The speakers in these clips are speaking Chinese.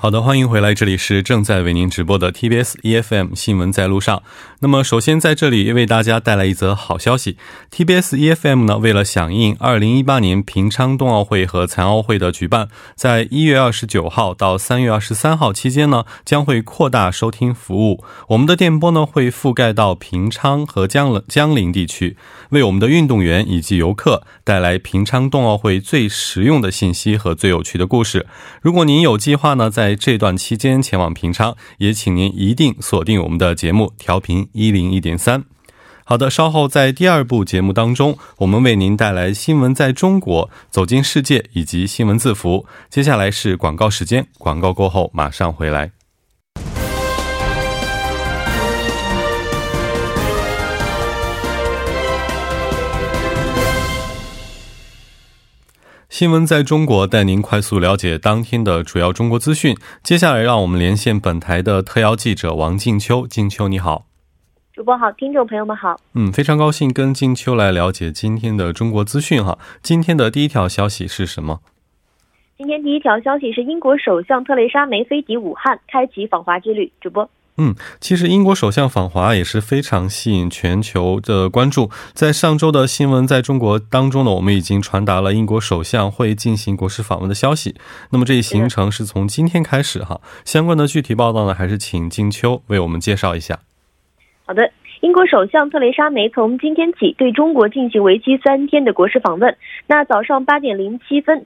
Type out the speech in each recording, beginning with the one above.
好的，欢迎回来，这里是正在为您直播的 TBS EFM 新闻在路上。那么，首先在这里为大家带来一则好消息：TBS EFM 呢，为了响应2018年平昌冬奥会和残奥会的举办，在一月二十九号到三月二十三号期间呢，将会扩大收听服务。我们的电波呢，会覆盖到平昌和江江陵地区，为我们的运动员以及游客带来平昌冬奥会最实用的信息和最有趣的故事。如果您有计划呢，在在这段期间前往平昌，也请您一定锁定我们的节目调频一零一点三。好的，稍后在第二部节目当中，我们为您带来新闻在中国、走进世界以及新闻字符。接下来是广告时间，广告过后马上回来。新闻在中国，带您快速了解当天的主要中国资讯。接下来，让我们连线本台的特邀记者王静秋。静秋，你好。主播好，听众朋友们好。嗯，非常高兴跟静秋来了解今天的中国资讯哈。今天的第一条消息是什么？今天第一条消息是英国首相特蕾莎梅飞抵武汉，开启访华之旅。主播。嗯，其实英国首相访华也是非常吸引全球的关注。在上周的新闻在中国当中呢，我们已经传达了英国首相会进行国事访问的消息。那么这一行程是从今天开始哈，相关的具体报道呢，还是请金秋为我们介绍一下。好的，英国首相特蕾莎梅从今天起对中国进行为期三天的国事访问。那早上八点零七分。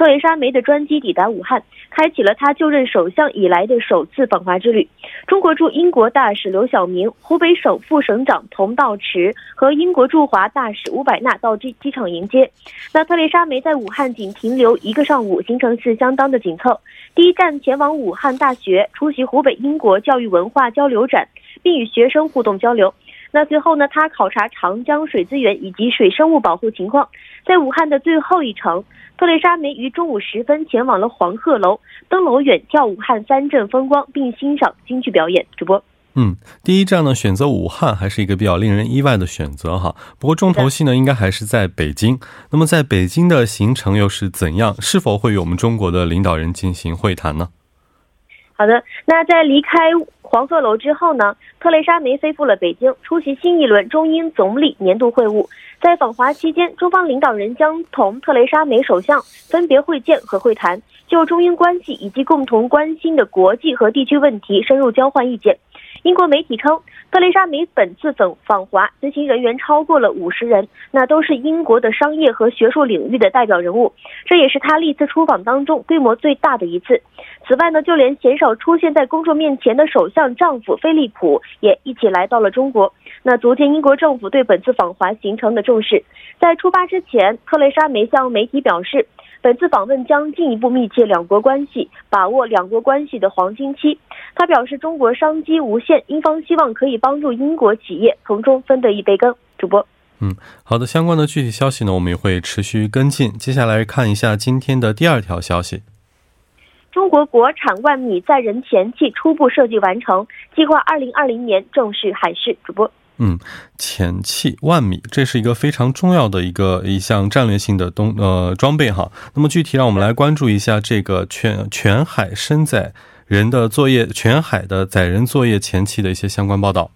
特蕾莎梅的专机抵达武汉，开启了她就任首相以来的首次访华之旅。中国驻英国大使刘晓明、湖北省副省长童道池和英国驻华大使伍百纳到机机场迎接。那特蕾莎梅在武汉仅停留一个上午，行程是相当的紧凑。第一站前往武汉大学出席湖北英国教育文化交流展，并与学生互动交流。那最后呢，他考察长江水资源以及水生物保护情况。在武汉的最后一程，特蕾莎梅于中午时分前往了黄鹤楼，登楼远眺武汉三镇风光，并欣赏京剧表演。主播，嗯，第一站呢选择武汉还是一个比较令人意外的选择哈。不过重头戏呢应该还是在北京。那么在北京的行程又是怎样？是否会与我们中国的领导人进行会谈呢？好的，那在离开黄鹤楼之后呢，特蕾莎梅飞赴了北京，出席新一轮中英总理年度会晤。在访华期间，中方领导人将同特蕾莎梅首相分别会见和会谈，就中英关系以及共同关心的国际和地区问题深入交换意见。英国媒体称，特蕾莎梅本次访访华，执行人员超过了五十人，那都是英国的商业和学术领域的代表人物，这也是她历次出访当中规模最大的一次。此外呢，就连鲜少出现在公众面前的首相丈夫菲利普也一起来到了中国，那足见英国政府对本次访华行程的重视。在出发之前，特蕾莎梅向媒体表示。本次访问将进一步密切两国关系，把握两国关系的黄金期。他表示，中国商机无限，英方希望可以帮助英国企业从中分得一杯羹。主播，嗯，好的，相关的具体消息呢，我们也会持续跟进。接下来看一下今天的第二条消息：中国国产万米载人潜器初步设计完成，计划二零二零年正式海试。主播。嗯，潜气万米，这是一个非常重要的一个一项战略性的东呃装备哈。那么具体让我们来关注一下这个全全海深载人的作业，全海的载人作业前期的一些相关报道。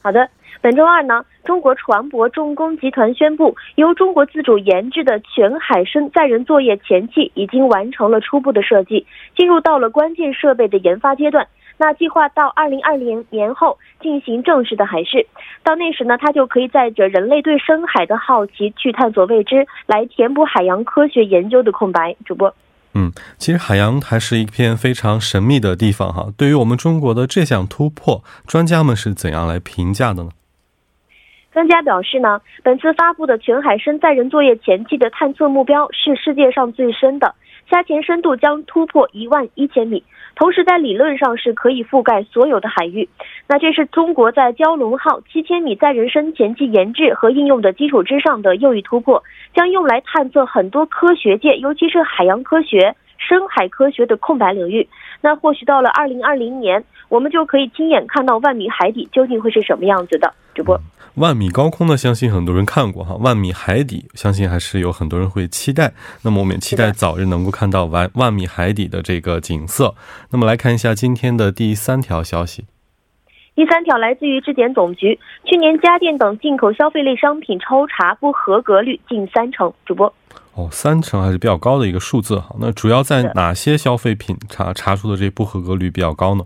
好的，本周二呢，中国船舶重工集团宣布，由中国自主研制的全海深载人作业前期已经完成了初步的设计，进入到了关键设备的研发阶段。那计划到二零二零年后进行正式的海试，到那时呢，它就可以载着人类对深海的好奇去探索未知，来填补海洋科学研究的空白。主播，嗯，其实海洋还是一片非常神秘的地方哈。对于我们中国的这项突破，专家们是怎样来评价的呢？专家表示呢，本次发布的全海深载人作业前期的探测目标是世界上最深的。虾潜深度将突破一万一千米，同时在理论上是可以覆盖所有的海域。那这是中国在蛟龙号七千米载人深潜器研制和应用的基础之上的又一突破，将用来探测很多科学界，尤其是海洋科学、深海科学的空白领域。那或许到了二零二零年，我们就可以亲眼看到万米海底究竟会是什么样子的。主播。万米高空呢，相信很多人看过哈。万米海底，相信还是有很多人会期待。那么我们也期待早日能够看到万万米海底的这个景色。那么来看一下今天的第三条消息。第三条来自于质检总局，去年家电等进口消费类商品抽查不合格率近三成。主播，哦，三成还是比较高的一个数字哈。那主要在哪些消费品查查出的这不合格率比较高呢？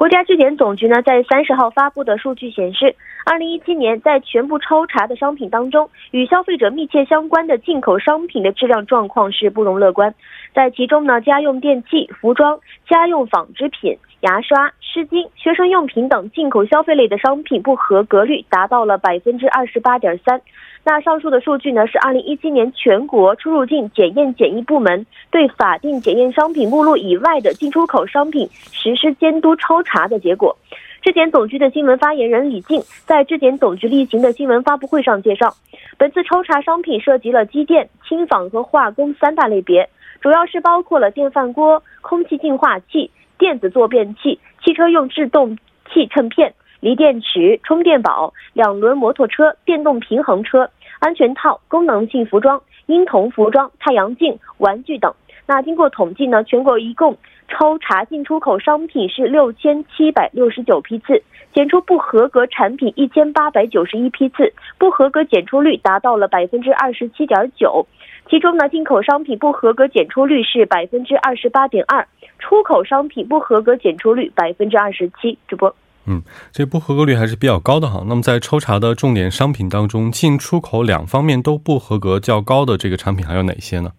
国家质检总局呢，在三十号发布的数据显示，二零一七年在全部抽查的商品当中，与消费者密切相关的进口商品的质量状况是不容乐观。在其中呢，家用电器、服装、家用纺织品、牙刷、湿巾、学生用品等进口消费类的商品不合格率达到了百分之二十八点三。那上述的数据呢，是二零一七年全国出入境检验检疫部门对法定检验商品目录以外的进出口商品实施监督抽查的结果。质检总局的新闻发言人李静在质检总局例行的新闻发布会上介绍，本次抽查商品涉及了机电、轻纺和化工三大类别，主要是包括了电饭锅、空气净化器、电子坐便器、汽车用制动器衬片。锂电池、充电宝、两轮摩托车、电动平衡车、安全套、功能性服装、婴童服装、太阳镜、玩具等。那经过统计呢，全国一共抽查进出口商品是六千七百六十九批次，检出不合格产品一千八百九十一批次，不合格检出率达到了百分之二十七点九。其中呢，进口商品不合格检出率是百分之二十八点二，出口商品不合格检出率百分之二十七。主播。嗯，这不合格率还是比较高的哈。那么在抽查的重点商品当中，进出口两方面都不合格较高的这个产品还有哪些呢？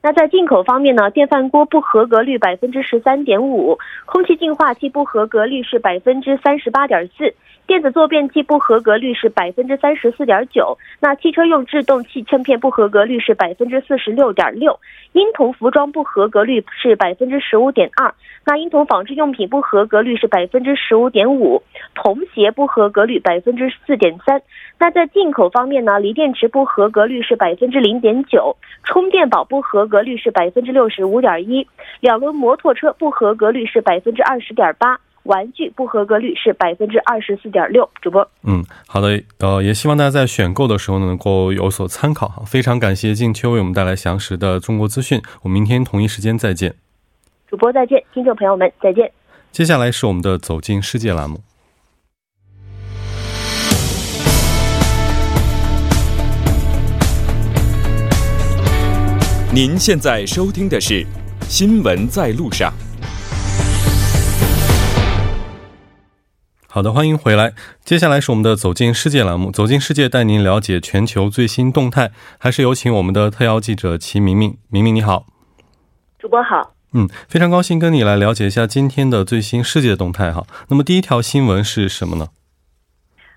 那在进口方面呢，电饭锅不合格率百分之十三点五，空气净化器不合格率是百分之三十八点四。电子坐便器不合格率是百分之三十四点九，那汽车用制动器衬片不合格率是百分之四十六点六，婴童服装不合格率是百分之十五点二，那婴童纺织用品不合格率是百分之十五点五，童鞋不合格率百分之四点三。那在进口方面呢，锂电池不合格率是百分之零点九，充电宝不合格率是百分之六十五点一，两轮摩托车不合格率是百分之二十点八。玩具不合格率是百分之二十四点六。主播，嗯，好的，呃，也希望大家在选购的时候呢，能够有所参考哈。非常感谢静秋为我们带来详实的中国资讯，我们明天同一时间再见。主播再见，听众朋友们再见。接下来是我们的走进世界栏目。您现在收听的是《新闻在路上》。好的，欢迎回来。接下来是我们的“走进世界”栏目，“走进世界”带您了解全球最新动态。还是有请我们的特邀记者齐明明。明明你好，主播好。嗯，非常高兴跟你来了解一下今天的最新世界动态哈。那么第一条新闻是什么呢？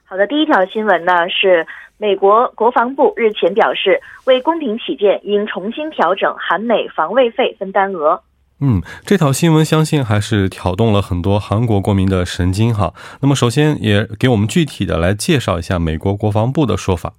好的，第一条新闻呢是美国国防部日前表示，为公平起见，应重新调整韩美防卫费分担额。嗯，这条新闻相信还是挑动了很多韩国国民的神经哈。那么，首先也给我们具体的来介绍一下美国国防部的说法。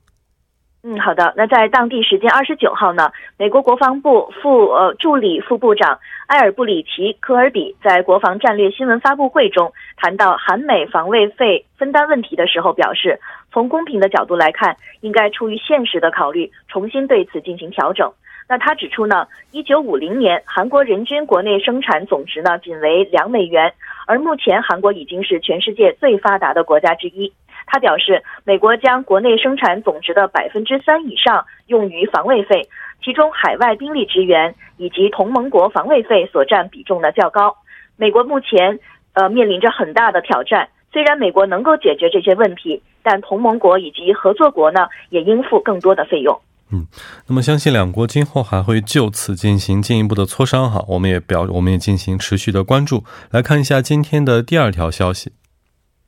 嗯，好的。那在当地时间二十九号呢，美国国防部副呃助理副部长埃尔布里奇科尔比在国防战略新闻发布会中谈到韩美防卫费分担问题的时候表示，从公平的角度来看，应该出于现实的考虑，重新对此进行调整。那他指出呢，一九五零年韩国人均国内生产总值呢仅为两美元，而目前韩国已经是全世界最发达的国家之一。他表示，美国将国内生产总值的百分之三以上用于防卫费，其中海外兵力支援以及同盟国防卫费所占比重呢较高。美国目前呃面临着很大的挑战，虽然美国能够解决这些问题，但同盟国以及合作国呢也应付更多的费用。嗯，那么相信两国今后还会就此进行进一步的磋商哈，我们也表我们也进行持续的关注。来看一下今天的第二条消息。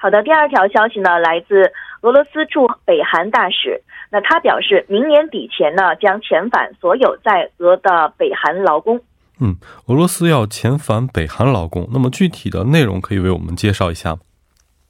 好的，第二条消息呢，来自俄罗斯驻北韩大使，那他表示，明年底前呢，将遣返所有在俄的北韩劳工。嗯，俄罗斯要遣返北韩劳工，那么具体的内容可以为我们介绍一下吗？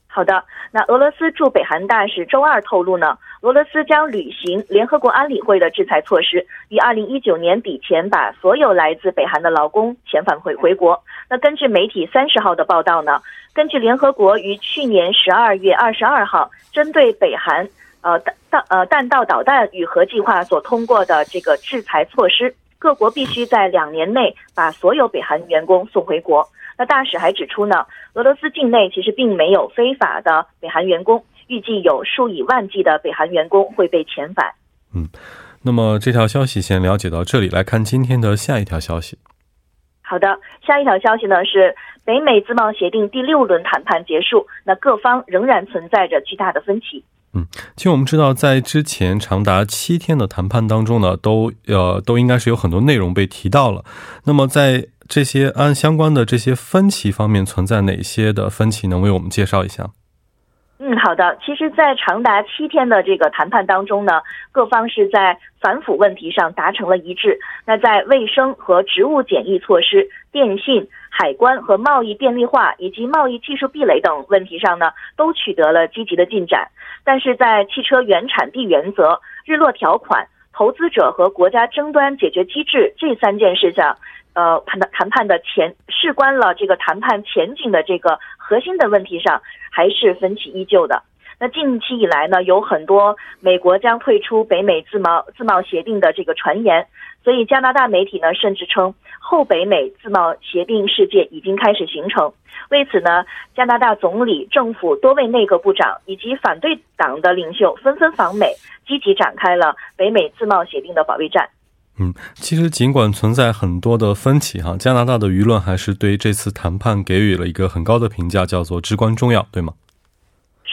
好的，那俄罗斯驻北韩大使周二透露呢，俄罗斯将履行联合国安理会的制裁措施，于二零一九年底前把所有来自北韩的劳工遣返回回国。那根据媒体三十号的报道呢，根据联合国于去年十二月二十二号针对北韩呃弹呃弹道导弹与核计划所通过的这个制裁措施，各国必须在两年内把所有北韩员工送回国。那大使还指出呢，俄罗斯境内其实并没有非法的北韩员工，预计有数以万计的北韩员工会被遣返。嗯，那么这条消息先了解到这里，来看今天的下一条消息。好的，下一条消息呢是北美自贸协定第六轮谈判结束，那各方仍然存在着巨大的分歧。嗯，其实我们知道，在之前长达七天的谈判当中呢，都呃都应该是有很多内容被提到了。那么在这些按相关的这些分歧方面存在哪些的分歧？能为我们介绍一下？嗯，好的。其实，在长达七天的这个谈判当中呢，各方是在反腐问题上达成了一致。那在卫生和植物检疫措施、电信、海关和贸易便利化以及贸易技术壁垒等问题上呢，都取得了积极的进展。但是在汽车原产地原则、日落条款、投资者和国家争端解决机制这三件事项。呃，谈的谈判的前事关了这个谈判前景的这个核心的问题上，还是分歧依旧的。那近期以来呢，有很多美国将退出北美自贸自贸协定的这个传言，所以加拿大媒体呢甚至称后北美自贸协定世界已经开始形成。为此呢，加拿大总理、政府多位内阁部长以及反对党的领袖纷纷访美，积极展开了北美自贸协定的保卫战。嗯，其实尽管存在很多的分歧哈，加拿大的舆论还是对这次谈判给予了一个很高的评价，叫做至关重要，对吗？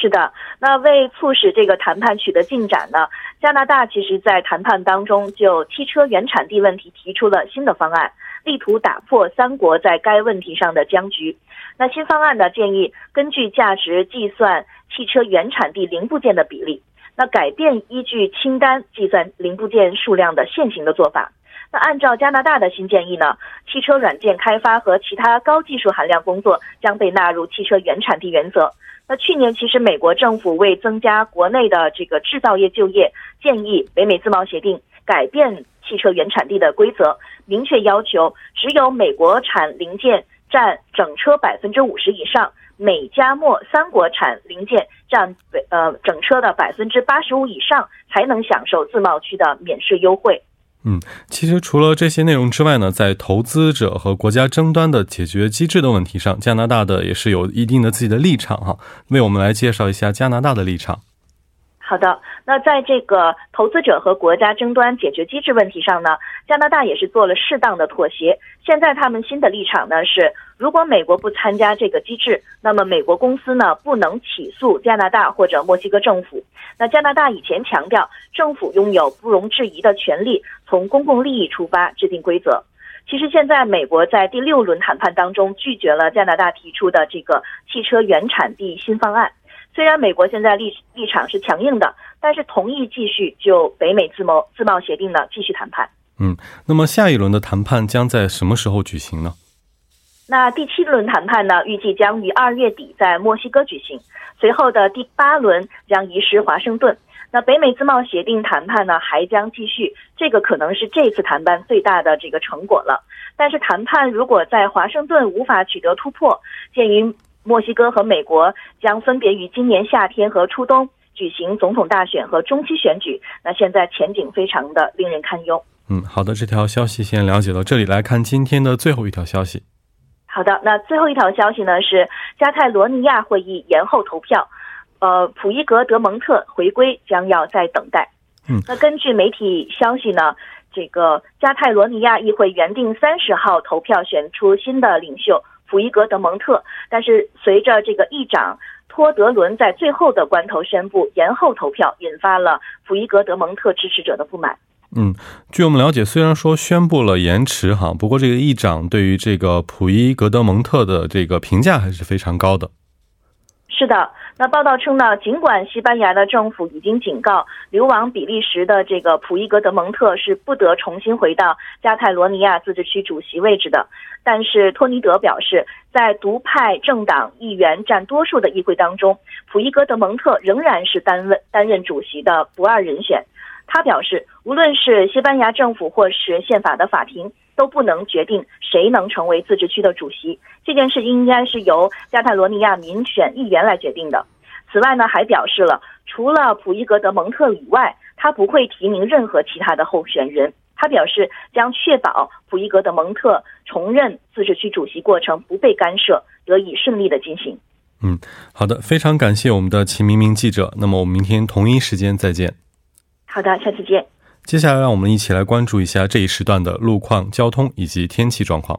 是的，那为促使这个谈判取得进展呢，加拿大其实在谈判当中就汽车原产地问题提出了新的方案，力图打破三国在该问题上的僵局。那新方案呢，建议根据价值计算汽车原产地零部件的比例。那改变依据清单计算零部件数量的现行的做法。那按照加拿大的新建议呢，汽车软件开发和其他高技术含量工作将被纳入汽车原产地原则。那去年其实美国政府为增加国内的这个制造业就业，建议北美自贸协定改变汽车原产地的规则，明确要求只有美国产零件占整车百分之五十以上。美加墨三国产零件占呃整车的百分之八十五以上，才能享受自贸区的免税优惠。嗯，其实除了这些内容之外呢，在投资者和国家争端的解决机制的问题上，加拿大的也是有一定的自己的立场哈。为我们来介绍一下加拿大的立场。好的，那在这个投资者和国家争端解决机制问题上呢，加拿大也是做了适当的妥协。现在他们新的立场呢是，如果美国不参加这个机制，那么美国公司呢不能起诉加拿大或者墨西哥政府。那加拿大以前强调，政府拥有不容置疑的权利，从公共利益出发制定规则。其实现在美国在第六轮谈判当中拒绝了加拿大提出的这个汽车原产地新方案。虽然美国现在立立场是强硬的，但是同意继续就北美自贸自贸协定呢继续谈判。嗯，那么下一轮的谈判将在什么时候举行呢？那第七轮谈判呢，预计将于二月底在墨西哥举行，随后的第八轮将移师华盛顿。那北美自贸协定谈判呢还将继续，这个可能是这次谈判最大的这个成果了。但是谈判如果在华盛顿无法取得突破，鉴于墨西哥和美国将分别于今年夏天和初冬举行总统大选和中期选举，那现在前景非常的令人堪忧。嗯，好的，这条消息先了解到这里。来看今天的最后一条消息。好的，那最后一条消息呢是加泰罗尼亚会议延后投票，呃，普伊格德蒙特回归将要在等待。嗯，那根据媒体消息呢，这个加泰罗尼亚议会原定三十号投票选出新的领袖。普伊格德蒙特，但是随着这个议长托德伦在最后的关头宣布延后投票，引发了普伊格德蒙特支持者的不满。嗯，据我们了解，虽然说宣布了延迟哈，不过这个议长对于这个普伊格德蒙特的这个评价还是非常高的。是的，那报道称呢，尽管西班牙的政府已经警告流亡比利时的这个普伊格德蒙特是不得重新回到加泰罗尼亚自治区主席位置的，但是托尼德表示，在独派政党议员占多数的议会当中，普伊格德蒙特仍然是担任担任主席的不二人选。他表示，无论是西班牙政府或是宪法的法庭，都不能决定谁能成为自治区的主席。这件事应该是由加泰罗尼亚民选议员来决定的。此外呢，还表示了，除了普伊格德蒙特以外，他不会提名任何其他的候选人。他表示，将确保普伊格德蒙特重任自治区主席过程不被干涉，得以顺利的进行。嗯，好的，非常感谢我们的秦明明记者。那么我们明天同一时间再见。好的，下次见。接下来，让我们一起来关注一下这一时段的路况、交通以及天气状况。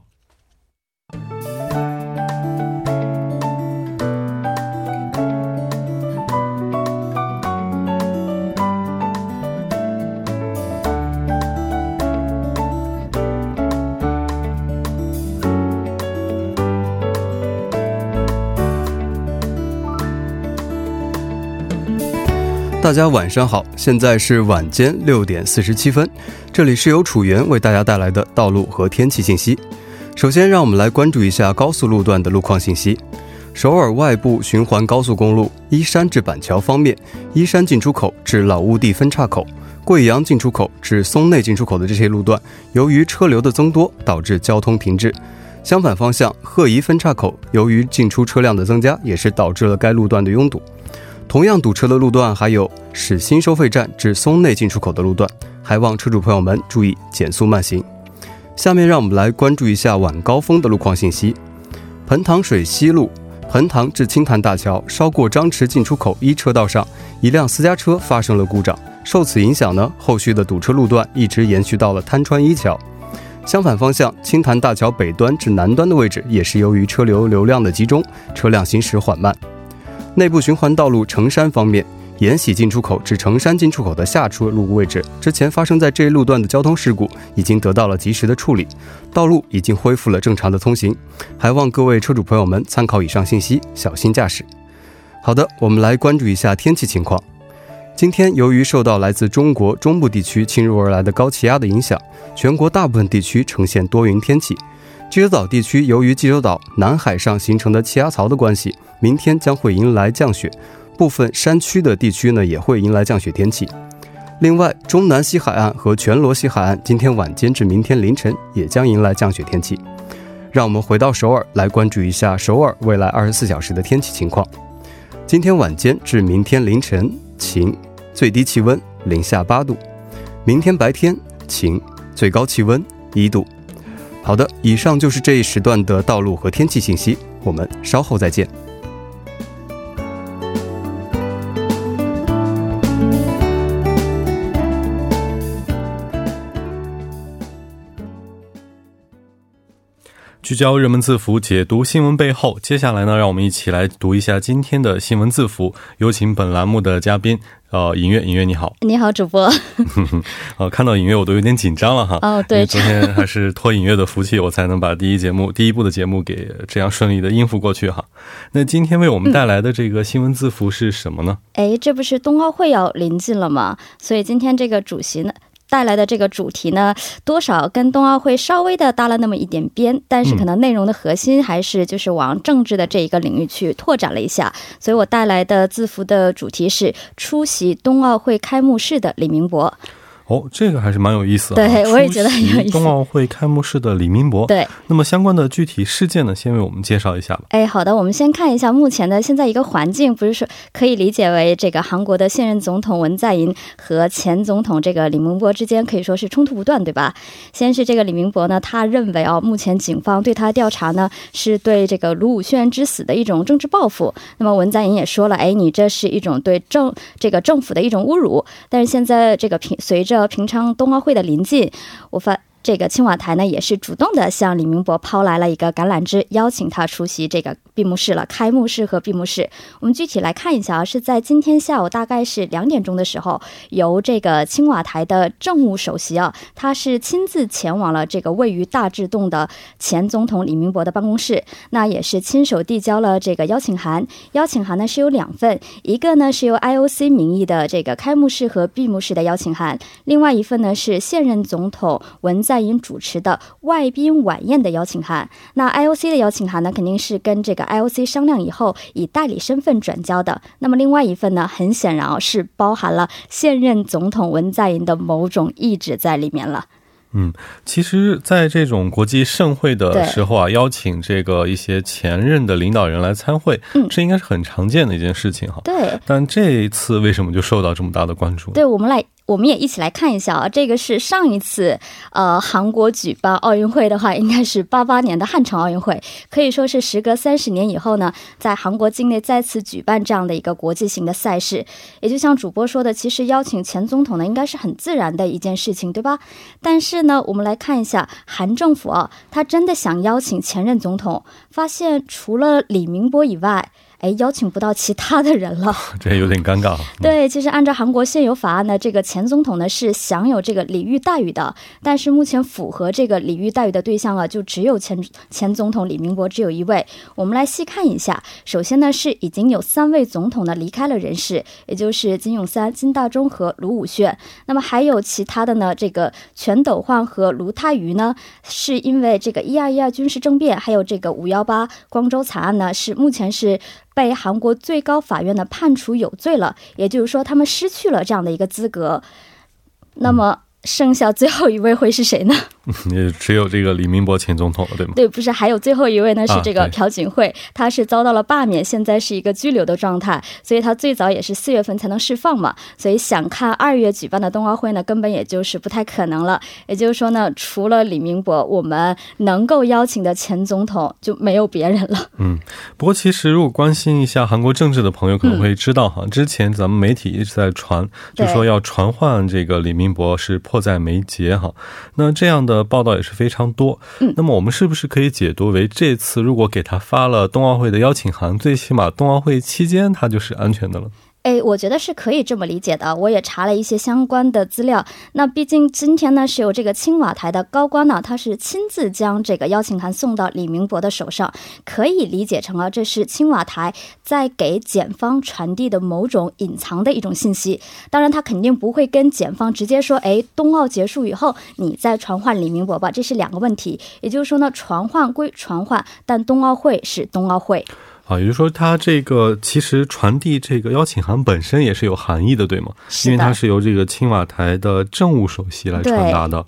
大家晚上好，现在是晚间六点四十七分，这里是由楚源为大家带来的道路和天气信息。首先，让我们来关注一下高速路段的路况信息。首尔外部循环高速公路依山至板桥方面，依山进出口至老屋地分岔口、贵阳进出口至松内进出口的这些路段，由于车流的增多，导致交通停滞。相反方向，鹤宜分岔口由于进出车辆的增加，也是导致了该路段的拥堵。同样堵车的路段还有始新收费站至松内进出口的路段，还望车主朋友们注意减速慢行。下面让我们来关注一下晚高峰的路况信息。盆塘水西路盆塘至青潭大桥稍过张池进出口一车道上，一辆私家车发生了故障，受此影响呢，后续的堵车路段一直延续到了滩川一桥。相反方向，青潭大桥北端至南端的位置，也是由于车流流量的集中，车辆行驶缓慢。内部循环道路成山方面，延禧进出口至成山进出口的下出路位置，之前发生在这一路段的交通事故已经得到了及时的处理，道路已经恢复了正常的通行。还望各位车主朋友们参考以上信息，小心驾驶。好的，我们来关注一下天气情况。今天由于受到来自中国中部地区侵入而来的高气压的影响，全国大部分地区呈现多云天气。济州岛地区由于济州岛南海上形成的气压槽的关系，明天将会迎来降雪，部分山区的地区呢也会迎来降雪天气。另外，中南西海岸和全罗西海岸今天晚间至明天凌晨也将迎来降雪天气。让我们回到首尔来关注一下首尔未来二十四小时的天气情况。今天晚间至明天凌晨晴，最低气温零下八度；明天白天晴，最高气温一度。好的，以上就是这一时段的道路和天气信息，我们稍后再见。聚焦热门字符，解读新闻背后。接下来呢，让我们一起来读一下今天的新闻字符。有请本栏目的嘉宾，呃，尹月，尹月你好，你好，主播。呃，看到尹月我都有点紧张了哈。哦，对，昨天还是托尹 月的福气，我才能把第一节目、第一部的节目给这样顺利的应付过去哈。那今天为我们带来的这个新闻字符是什么呢？哎，这不是冬奥会要临近了吗？所以今天这个主席呢？带来的这个主题呢，多少跟冬奥会稍微的搭了那么一点边，但是可能内容的核心还是就是往政治的这一个领域去拓展了一下。所以我带来的字符的主题是出席冬奥会开幕式的李明博。哦，这个还是蛮有意思的。对，我也觉得很有意思。冬奥会开幕式的李明博。对。那么相关的具体事件呢，先为我们介绍一下吧。哎，好的，我们先看一下目前的现在一个环境，不是说可以理解为这个韩国的现任总统文在寅和前总统这个李明博之间可以说是冲突不断，对吧？先是这个李明博呢，他认为啊，目前警方对他调查呢，是对这个卢武铉之死的一种政治报复。那么文在寅也说了，哎，你这是一种对政这个政府的一种侮辱。但是现在这个平随着和平昌冬奥会的临近，我发这个青瓦台呢，也是主动的向李明博抛来了一个橄榄枝，邀请他出席这个闭幕式了。开幕式和闭幕式，我们具体来看一下啊，是在今天下午大概是两点钟的时候，由这个青瓦台的政务首席啊，他是亲自前往了这个位于大智洞的前总统李明博的办公室，那也是亲手递交了这个邀请函。邀请函呢是有两份，一个呢是由 IOC 名义的这个开幕式和闭幕式的邀请函，另外一份呢是现任总统文在在寅主持的外宾晚宴的邀请函。那 IOC 的邀请函呢，肯定是跟这个 IOC 商量以后以代理身份转交的。那么另外一份呢，很显然啊是包含了现任总统文在寅的某种意志在里面了。嗯，其实，在这种国际盛会的时候啊，邀请这个一些前任的领导人来参会，嗯，这应该是很常见的一件事情哈。对，但这一次为什么就受到这么大的关注？对我们来。我们也一起来看一下啊，这个是上一次呃韩国举办奥运会的话，应该是八八年的汉城奥运会，可以说是时隔三十年以后呢，在韩国境内再次举办这样的一个国际型的赛事。也就像主播说的，其实邀请前总统呢，应该是很自然的一件事情，对吧？但是那，我们来看一下韩政府啊，他真的想邀请前任总统，发现除了李明博以外。哎，邀请不到其他的人了，这有点尴尬。对，其实按照韩国现有法案呢，这个前总统呢是享有这个礼遇待遇的，但是目前符合这个礼遇待遇的对象啊，就只有前前总统李明博只有一位。我们来细看一下，首先呢是已经有三位总统呢离开了人世，也就是金永三、金大中和卢武铉。那么还有其他的呢，这个全斗焕和卢泰愚呢，是因为这个一二一二军事政变，还有这个五幺八光州惨案呢，是目前是。被韩国最高法院的判处有罪了，也就是说他们失去了这样的一个资格。那么。剩下最后一位会是谁呢？也只有这个李明博前总统了，对吗？对，不是还有最后一位呢？是这个朴槿惠，他是遭到了罢免，现在是一个拘留的状态，所以他最早也是四月份才能释放嘛。所以想看二月举办的冬奥会呢，根本也就是不太可能了。也就是说呢，除了李明博，我们能够邀请的前总统就没有别人了。嗯，不过其实如果关心一下韩国政治的朋友可能会知道哈，之前咱们媒体一直在传，就说要传唤这个李明博是。迫在眉睫哈，那这样的报道也是非常多。嗯，那么我们是不是可以解读为，这次如果给他发了冬奥会的邀请函，最起码冬奥会期间他就是安全的了？哎，我觉得是可以这么理解的。我也查了一些相关的资料。那毕竟今天呢，是由这个青瓦台的高官呢，他是亲自将这个邀请函送到李明博的手上，可以理解成了这是青瓦台在给检方传递的某种隐藏的一种信息。当然，他肯定不会跟检方直接说：“哎，冬奥结束以后，你再传唤李明博吧。”这是两个问题。也就是说呢，传唤归传唤，但冬奥会是冬奥会。啊，也就是说，他这个其实传递这个邀请函本身也是有含义的，对吗？因为它是由这个青瓦台的政务首席来传达的。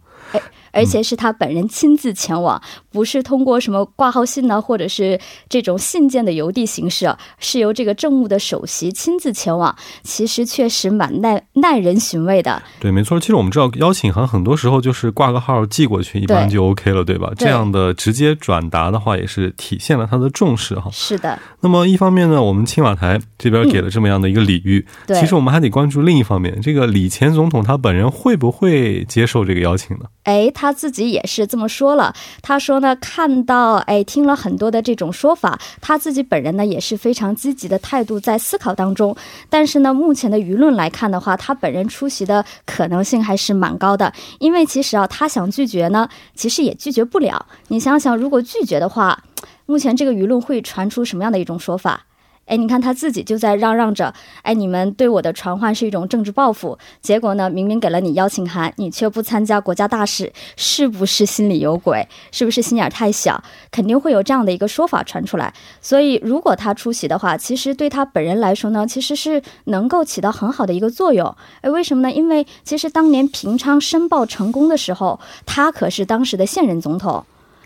而且是他本人亲自前往，不是通过什么挂号信呢，或者是这种信件的邮递形式，是由这个政务的首席亲自前往。其实确实蛮耐耐人寻味的。对，没错。其实我们知道，邀请函很多时候就是挂个号寄过去，一般就 OK 了，对吧？这样的直接转达的话，也是体现了他的重视哈。是的。那么一方面呢，我们青瓦台这边给了这么样的一个礼遇，其实我们还得关注另一方面，这个李前总统他本人会不会接受这个邀请呢？哎，他他自己也是这么说了。他说呢，看到哎，听了很多的这种说法，他自己本人呢也是非常积极的态度在思考当中。但是呢，目前的舆论来看的话，他本人出席的可能性还是蛮高的。因为其实啊，他想拒绝呢，其实也拒绝不了。你想想，如果拒绝的话，目前这个舆论会传出什么样的一种说法？哎，你看他自己就在嚷嚷着，哎，你们对我的传唤是一种政治报复。结果呢，明明给了你邀请函，你却不参加国家大事，是不是心里有鬼？是不是心眼太小？肯定会有这样的一个说法传出来。所以，如果他出席的话，其实对他本人来说呢，其实是能够起到很好的一个作用。哎，为什么呢？因为其实当年平昌申报成功的时候，他可是当时的现任总统。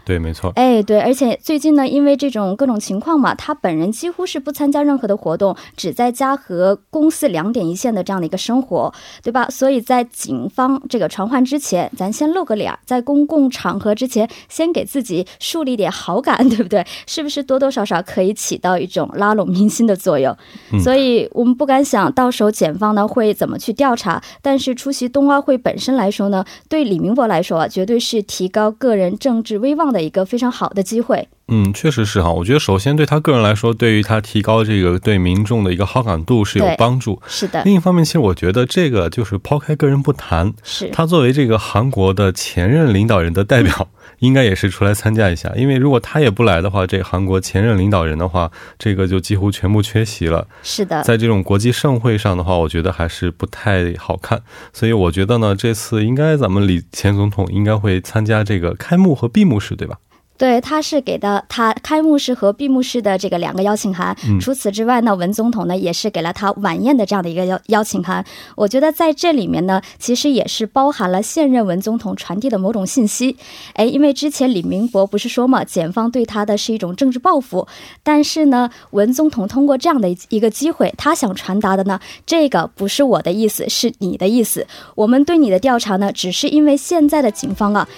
对，没错。哎，对，而且最近呢，因为这种各种情况嘛，他本人几乎是不参加任何的活动，只在家和公司两点一线的这样的一个生活，对吧？所以在警方这个传唤之前，咱先露个脸，在公共场合之前，先给自己树立点好感，对不对？是不是多多少少可以起到一种拉拢民心的作用？嗯所以我们不敢想到时候检方呢会怎么去调查，但是出席冬奥会本身来说呢，对李明博来说啊，绝对是提高个人政治威望的一个非常好的机会。嗯，确实是哈。我觉得首先对他个人来说，对于他提高这个对民众的一个好感度是有帮助。是的，另一方面，其实我觉得这个就是抛开个人不谈，是他作为这个韩国的前任领导人的代表，应该也是出来参加一下。因为如果他也不来的话，这韩国前任领导人的话，这个就几乎全部缺席了。是的，在这种国际盛会上的话，我觉得还是不太好看。所以我觉得呢，这次应该咱们李前总统应该会参加这个开幕和闭幕式，对吧？对，他是给的他开幕式和闭幕式的这个两个邀请函。嗯除此之外呢，文总统呢也是给了他晚宴的这样的一个邀邀请函。我觉得在这里面呢，其实也是包含了现任文总统传递的某种信息。哎，因为之前李明博不是说嘛，检方对他的是一种政治报复，但是呢，文总统通过这样的一个机会，他想传达的呢，这个不是我的意思，是你的意思。我们对你的调查呢，只是因为现在的警方啊。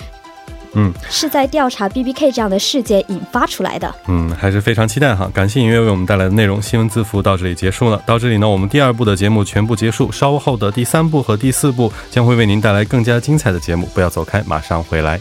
嗯，是在调查 B B K 这样的事件引发出来的。嗯，还是非常期待哈。感谢音乐为我们带来的内容，新闻字符到这里结束了。到这里呢，我们第二部的节目全部结束，稍后的第三部和第四部将会为您带来更加精彩的节目，不要走开，马上回来。